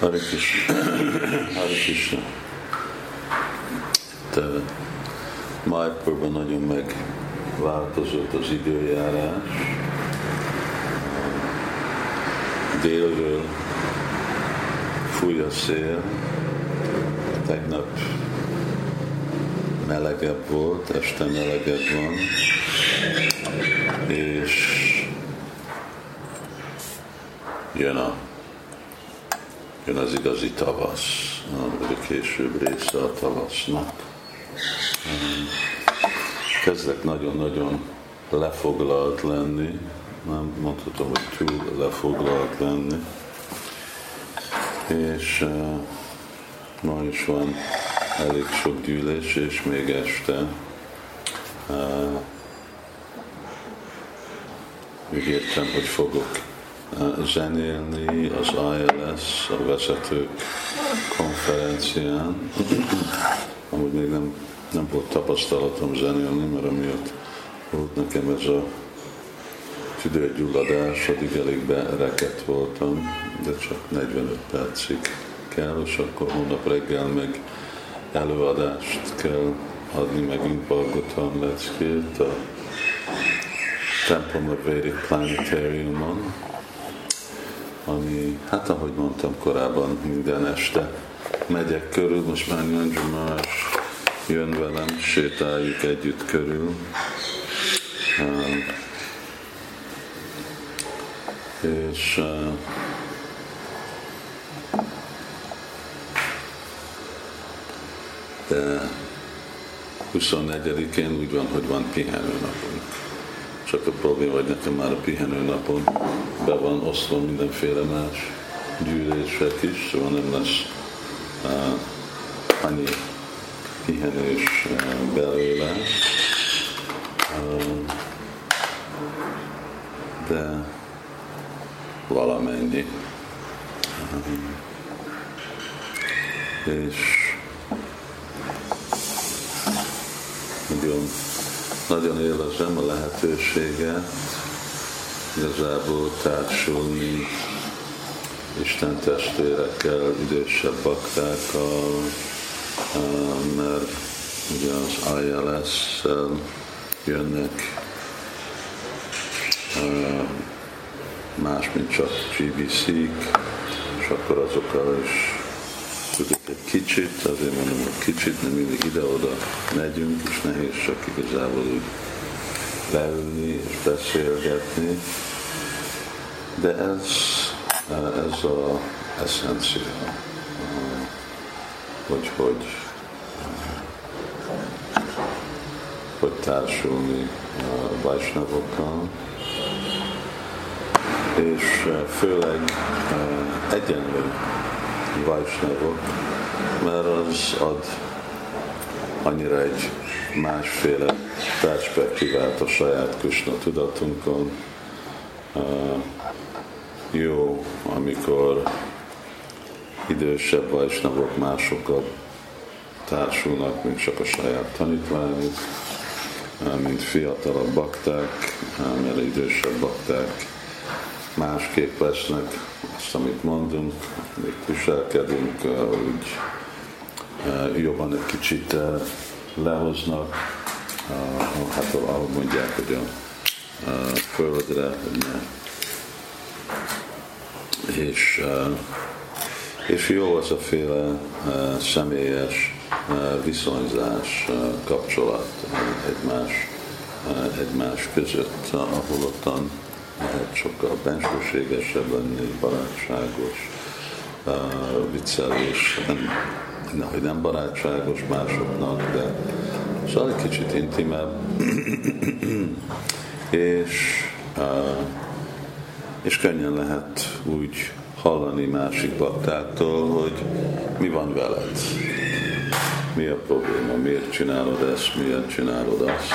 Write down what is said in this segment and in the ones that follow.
Hare Krishna. Hare Krishna. Te Májpurban nagyon megváltozott az időjárás. Délről fúj a szél. Tegnap melegebb volt, este melegebb van, és jön a jön az igazi tavasz, a később része a tavasznak. Kezdek nagyon-nagyon lefoglalt lenni, nem mondhatom, hogy túl lefoglalt lenni, és uh, ma is van elég sok gyűlés, és még este uh, ígértem, hogy fogok zenélni az ILS, a vezetők konferencián. Amúgy még nem, nem volt tapasztalatom zenélni, mert amiatt volt nekem ez a tüdőgyulladás, addig elég berekett voltam, de csak 45 percig kell, és akkor hónap reggel meg előadást kell adni megint Balgotan leckét a templom of Vedic Planetariumon, ami, hát ahogy mondtam korábban, minden este megyek körül, most már Nyanju más jön velem, sétáljuk együtt körül. Uh, és uh, de 24-én úgy van, hogy van pihenőnapunk csak a probléma, hogy nekem már a pihenő napon be van osztva mindenféle más gyűlések is, szóval nem lesz uh, annyi pihenős uh, belőle. Uh, de valamennyi. Uh, és nagyon nagyon élvezem a lehetőséget igazából társulni Isten testvérekkel, idősebb baktákkal, mert ugye az ILS-szel jönnek más, mint csak GBC-k, és akkor azokkal is tudjuk egy kicsit, azért mondom, hogy kicsit, nem mindig ide-oda megyünk, és nehéz csak igazából úgy leülni és beszélgetni. De ez, ez a eszencia, hogy hogy, hogy társulni a vajsnavokkal, és főleg egyenlő Vajsnavok, mert az ad annyira egy másféle perspektívát a saját Krishna tudatunkon. Jó, amikor idősebb vajsnavok másokat társulnak, mint csak a saját tanítványuk, mint fiatalabb bakták, mert idősebb bakták másképp lesznek, azt, amit mondunk, még viselkedünk, úgy jobban egy kicsit lehoznak, hát ahogy mondják, hogy a földre, hogy. És, és jó az a féle személyes viszonyzás, kapcsolat egymás, egymás között, ahol ottan sokkal bensőségesebb lenni, barátságos, viccelés, nem, hogy nem barátságos másoknak, de szóval egy kicsit intimebb, és, és könnyen lehet úgy hallani másik baktáktól, hogy mi van veled, mi a probléma, miért csinálod ezt, miért csinálod azt,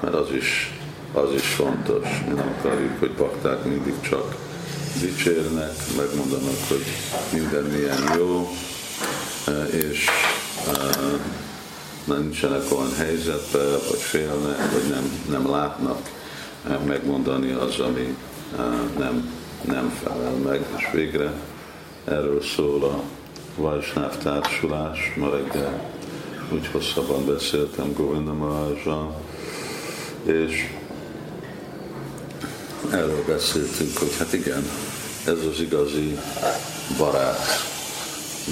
mert az is az is fontos. Mi nem akarjuk, hogy bakták mindig csak dicsérnek, megmondanak, hogy minden milyen jó, eh, és uh, nincsenek olyan helyzetben, vagy félnek, vagy nem, nem látnak uh, megmondani az, ami nem, nem felel meg, és végre erről szól a Vajsnáv társulás, ma reggel úgy hosszabban beszéltem Govinda Maharajjal, és erről beszéltünk, hogy hát igen, ez az igazi barát,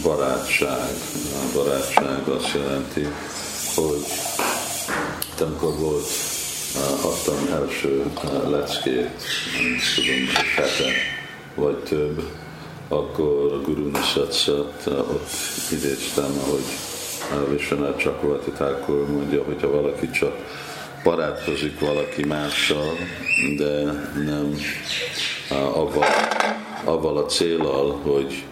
barátság. A barátság azt jelenti, hogy amikor volt, adtam első leckét, nem tudom, hete vagy több, akkor a Guru Nisatsat ott idéztem, hogy Vishwanath Chakravarti Thakur mondja, hogyha valaki csak barátkozik valaki mással, de nem avval, avval a célral, hogy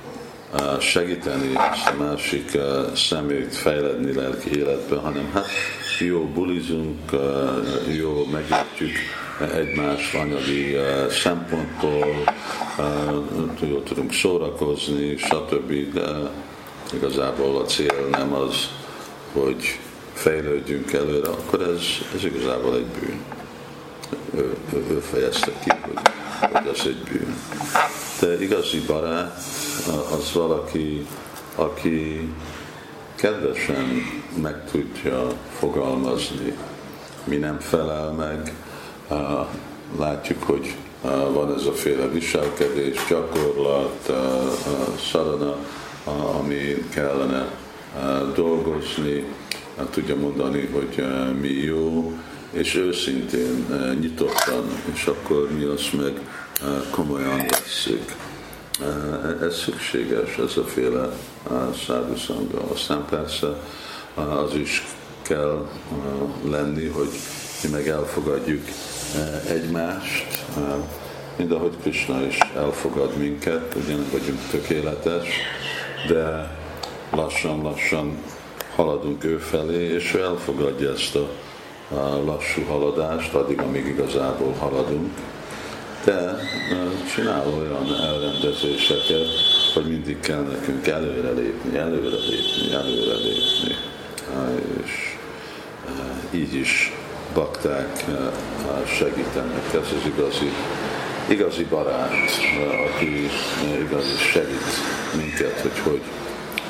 segíteni ezt a másik szemét fejledni lelki életbe, hanem hát jó bulizunk, jó megértjük egymást anyagi szempontból, jól tudunk szórakozni, stb. De igazából a cél nem az, hogy fejlődjünk előre, akkor ez, ez igazából egy bűn. Ő, ő, ő fejezte ki, hogy, hogy ez egy bűn. De igazi barát az valaki, aki kedvesen meg tudja fogalmazni, mi nem felel meg, látjuk, hogy van ez a féle viselkedés, gyakorlat, szarana, ami kellene dolgozni, tudja mondani, hogy mi jó, és őszintén, nyitottan, és akkor mi azt meg komolyan vesszük. Ez szükséges, ez a féle száduszanga. Aztán persze az is kell lenni, hogy mi meg elfogadjuk egymást, mind ahogy Krishna is elfogad minket, ugye nem vagyunk tökéletes, de lassan-lassan haladunk ő felé, és ő elfogadja ezt a, lassú haladást, addig, amíg igazából haladunk. De csinál olyan elrendezéseket, hogy mindig kell nekünk előrelépni, előrelépni, előrelépni. És így is bakták segítenek. Ez az igazi, igazi barát, aki igazi segít minket, hogy hogy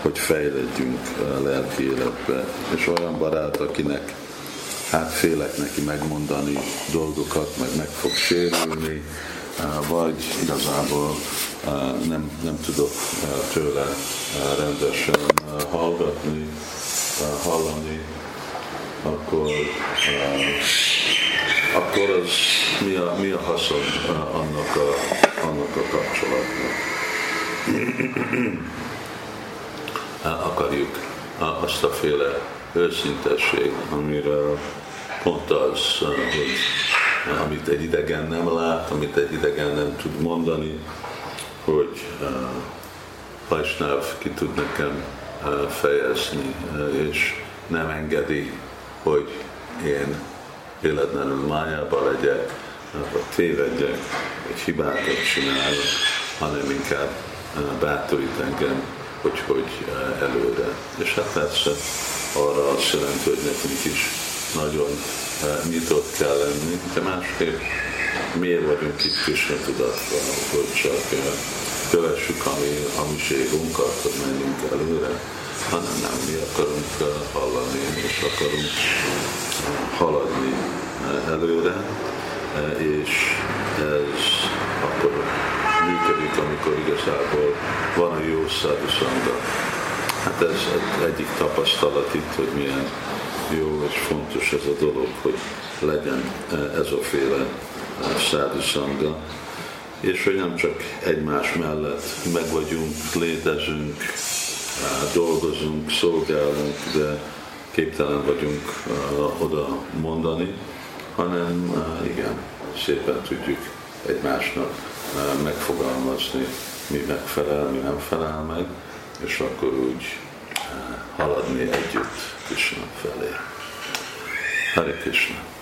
hogy fejledjünk a lelki életbe. És olyan barát, akinek hát félek neki megmondani dolgokat, meg meg fog sérülni, vagy igazából nem, nem tudok tőle rendesen hallgatni, hallani, akkor, akkor az mi a, mi a haszon annak a, annak a kapcsolatnak akarjuk azt a féle őszintesség, amiről pont az, hogy amit egy idegen nem lát, amit egy idegen nem tud mondani, hogy Vajsnáv ki tud nekem fejezni, és nem engedi, hogy én véletlenül májába legyek, vagy tévedjek, vagy hibákat csinálok, hanem inkább bátorít engem hogy hogy eh, előre. És hát persze arra azt jelenti, hogy nekünk is nagyon eh, nyitott kell lenni, de másképp miért vagyunk itt Krishna tudatban, hogy csak eh, kövessük a mi hamiségunkat, hogy menjünk előre, hanem nem, mi akarunk hallani, és akarunk haladni előre, és ez akkor működik, amikor igazából van a jó szádusanga. Hát ez egyik tapasztalat itt, hogy milyen jó és fontos ez a dolog, hogy legyen ez a féle szádusanga, és hogy nem csak egymás mellett meg vagyunk, létezünk, dolgozunk, szolgálunk, de képtelen vagyunk oda mondani, hanem igen, szépen tudjuk egymásnak megfogalmazni, mi megfelel, mi nem felel meg, és akkor úgy haladni együtt Krishna felé. Hare Krishna!